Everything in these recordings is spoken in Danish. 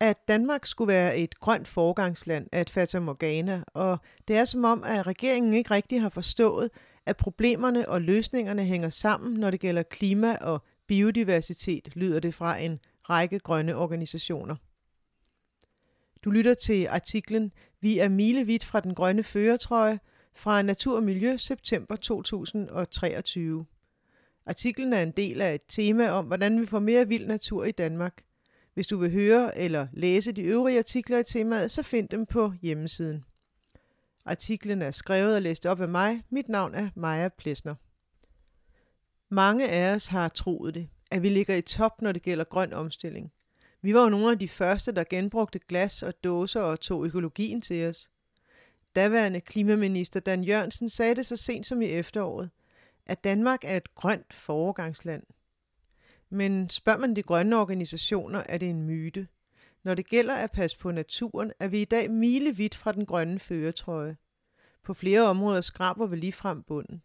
at Danmark skulle være et grønt foregangsland af et Fata Morgana, og det er som om, at regeringen ikke rigtig har forstået, at problemerne og løsningerne hænger sammen, når det gælder klima og biodiversitet, lyder det fra en række grønne organisationer. Du lytter til artiklen Vi er milevidt fra den grønne føretrøje fra Natur og Miljø september 2023. Artiklen er en del af et tema om, hvordan vi får mere vild natur i Danmark. Hvis du vil høre eller læse de øvrige artikler i temaet, så find dem på hjemmesiden. Artiklen er skrevet og læst op af mig. Mit navn er Maja Plesner. Mange af os har troet det, at vi ligger i top, når det gælder grøn omstilling. Vi var jo nogle af de første, der genbrugte glas og dåser og tog økologien til os. Daværende klimaminister Dan Jørgensen sagde det så sent som i efteråret, at Danmark er et grønt foregangsland. Men spørger man de grønne organisationer, er det en myte. Når det gælder at passe på naturen, er vi i dag milevidt fra den grønne føretrøje. På flere områder skraber vi lige frem bunden.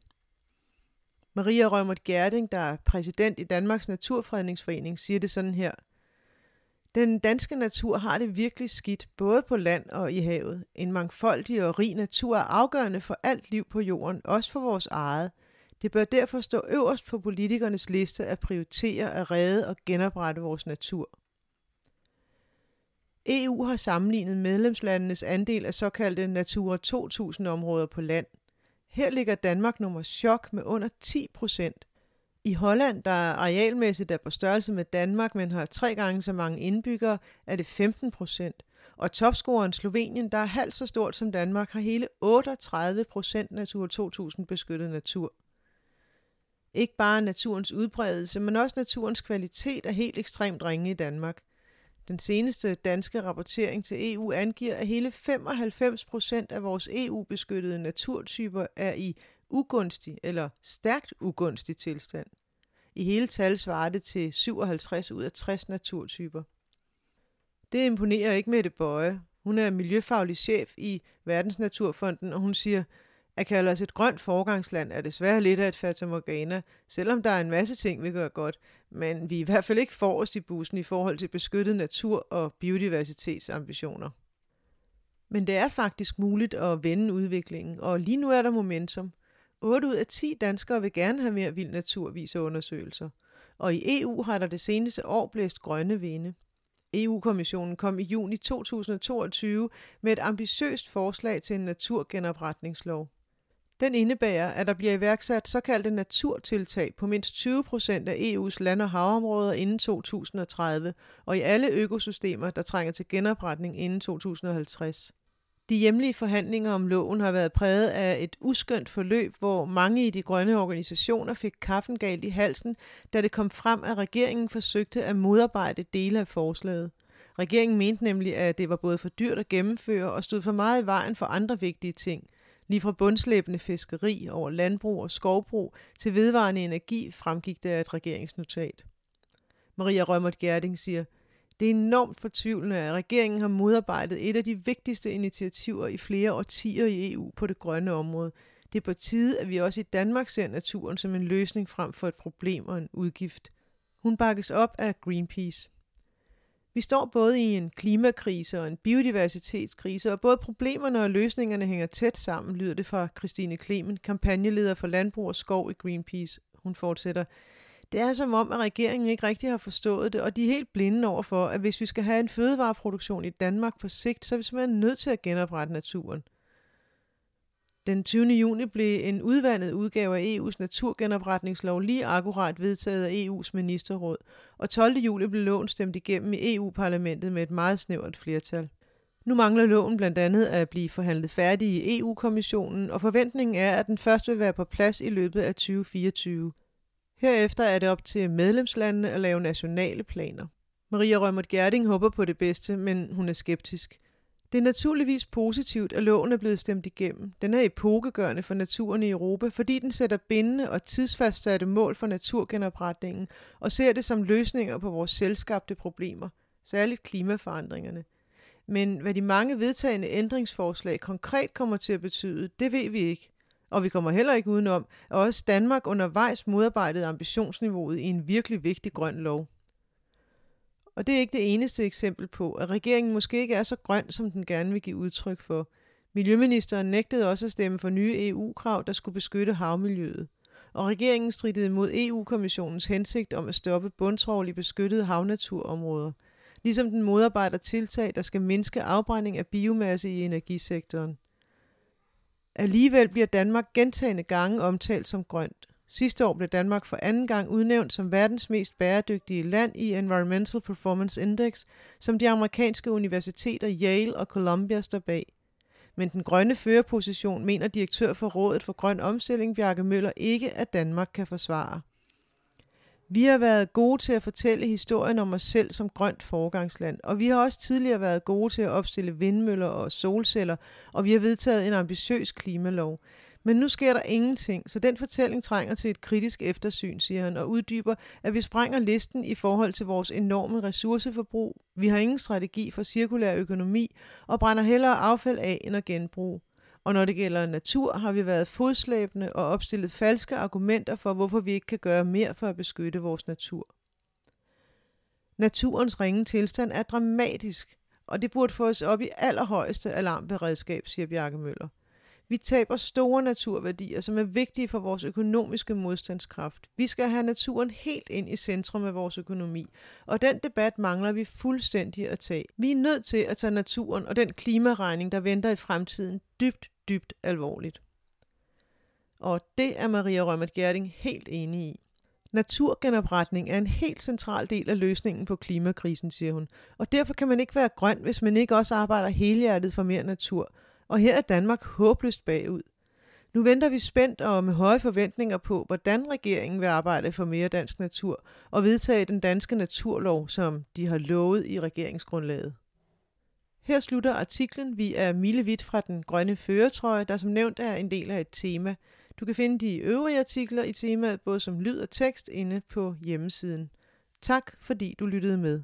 Maria Rømert Gerding, der er præsident i Danmarks Naturfredningsforening, siger det sådan her. Den danske natur har det virkelig skidt, både på land og i havet. En mangfoldig og rig natur er afgørende for alt liv på jorden, også for vores eget. Det bør derfor stå øverst på politikernes liste at prioritere at redde og genoprette vores natur. EU har sammenlignet medlemslandenes andel af såkaldte Natura 2000-områder på land. Her ligger Danmark nummer chok med under 10 procent. I Holland, der arealmæssigt er på størrelse med Danmark, men har tre gange så mange indbyggere, er det 15 procent. Og topscoren Slovenien, der er halvt så stort som Danmark, har hele 38 procent Natur 2000 beskyttet natur. Ikke bare naturens udbredelse, men også naturens kvalitet er helt ekstremt ringe i Danmark – den seneste danske rapportering til EU angiver, at hele 95 procent af vores EU-beskyttede naturtyper er i ugunstig eller stærkt ugunstig tilstand. I hele tal svarer det til 57 ud af 60 naturtyper. Det imponerer ikke med det bøje. Hun er miljøfaglig chef i Verdensnaturfonden, og hun siger, at kalde os et grønt forgangsland er desværre lidt af et fatamorgana, selvom der er en masse ting, vi gør godt, men vi er i hvert fald ikke forrest i bussen i forhold til beskyttet natur og biodiversitetsambitioner. Men det er faktisk muligt at vende udviklingen, og lige nu er der momentum. 8 ud af 10 danskere vil gerne have mere vild natur, viser undersøgelser. Og i EU har der det seneste år blæst grønne vinde. EU-kommissionen kom i juni 2022 med et ambitiøst forslag til en naturgenopretningslov. Den indebærer, at der bliver iværksat såkaldte naturtiltag på mindst 20 procent af EU's land- og havområder inden 2030, og i alle økosystemer, der trænger til genopretning inden 2050. De hjemlige forhandlinger om loven har været præget af et uskyndt forløb, hvor mange i de grønne organisationer fik kaffen galt i halsen, da det kom frem, at regeringen forsøgte at modarbejde dele af forslaget. Regeringen mente nemlig, at det var både for dyrt at gennemføre og stod for meget i vejen for andre vigtige ting – Lige fra bundslæbende fiskeri over landbrug og skovbrug til vedvarende energi fremgik der et regeringsnotat. Maria Rømert Gerding siger, det er enormt fortvivlende, at regeringen har modarbejdet et af de vigtigste initiativer i flere årtier i EU på det grønne område. Det er på tide, at vi også i Danmark ser naturen som en løsning frem for et problem og en udgift. Hun bakkes op af Greenpeace. Vi står både i en klimakrise og en biodiversitetskrise, og både problemerne og løsningerne hænger tæt sammen, lyder det fra Christine Klemen, kampagneleder for Landbrug og Skov i Greenpeace. Hun fortsætter, det er som om, at regeringen ikke rigtig har forstået det, og de er helt blinde over for, at hvis vi skal have en fødevareproduktion i Danmark på sigt, så er vi simpelthen nødt til at genoprette naturen. Den 20. juni blev en udvandet udgave af EU's naturgenopretningslov lige akkurat vedtaget af EU's ministerråd, og 12. juli blev loven stemt igennem i EU-parlamentet med et meget snævert flertal. Nu mangler loven blandt andet at blive forhandlet færdig i EU-kommissionen, og forventningen er, at den først vil være på plads i løbet af 2024. Herefter er det op til medlemslandene at lave nationale planer. Maria Rømert Gerding håber på det bedste, men hun er skeptisk. Det er naturligvis positivt, at loven er blevet stemt igennem. Den er epokegørende for naturen i Europa, fordi den sætter bindende og tidsfastsatte mål for naturgenopretningen og ser det som løsninger på vores selvskabte problemer, særligt klimaforandringerne. Men hvad de mange vedtagende ændringsforslag konkret kommer til at betyde, det ved vi ikke. Og vi kommer heller ikke udenom, at også Danmark undervejs modarbejdede ambitionsniveauet i en virkelig vigtig grøn lov. Og det er ikke det eneste eksempel på, at regeringen måske ikke er så grøn, som den gerne vil give udtryk for. Miljøministeren nægtede også at stemme for nye EU-krav, der skulle beskytte havmiljøet. Og regeringen stridede mod EU-kommissionens hensigt om at stoppe bundtrål i beskyttede havnaturområder. Ligesom den modarbejder tiltag, der skal mindske afbrænding af biomasse i energisektoren. Alligevel bliver Danmark gentagende gange omtalt som grønt. Sidste år blev Danmark for anden gang udnævnt som verdens mest bæredygtige land i Environmental Performance Index, som de amerikanske universiteter Yale og Columbia står bag. Men den grønne førerposition mener direktør for Rådet for Grøn Omstilling, Bjarke Møller, ikke, at Danmark kan forsvare. Vi har været gode til at fortælle historien om os selv som grønt forgangsland, og vi har også tidligere været gode til at opstille vindmøller og solceller, og vi har vedtaget en ambitiøs klimalov. Men nu sker der ingenting, så den fortælling trænger til et kritisk eftersyn, siger han, og uddyber, at vi sprænger listen i forhold til vores enorme ressourceforbrug. Vi har ingen strategi for cirkulær økonomi og brænder hellere affald af end at genbruge. Og når det gælder natur, har vi været fodslæbende og opstillet falske argumenter for, hvorfor vi ikke kan gøre mere for at beskytte vores natur. Naturens ringe tilstand er dramatisk, og det burde få os op i allerhøjeste alarmberedskab, siger Bjarke Møller. Vi taber store naturværdier, som er vigtige for vores økonomiske modstandskraft. Vi skal have naturen helt ind i centrum af vores økonomi, og den debat mangler vi fuldstændig at tage. Vi er nødt til at tage naturen og den klimaregning, der venter i fremtiden, dybt, dybt alvorligt. Og det er Maria Rømert Gerding helt enig i. Naturgenopretning er en helt central del af løsningen på klimakrisen, siger hun. Og derfor kan man ikke være grøn, hvis man ikke også arbejder helhjertet for mere natur – og her er Danmark håbløst bagud. Nu venter vi spændt og med høje forventninger på, hvordan regeringen vil arbejde for mere dansk natur og vedtage den danske naturlov, som de har lovet i regeringsgrundlaget. Her slutter artiklen. Vi er milevidt fra den grønne føretrøje, der som nævnt er en del af et tema. Du kan finde de øvrige artikler i temaet både som lyd og tekst inde på hjemmesiden. Tak fordi du lyttede med.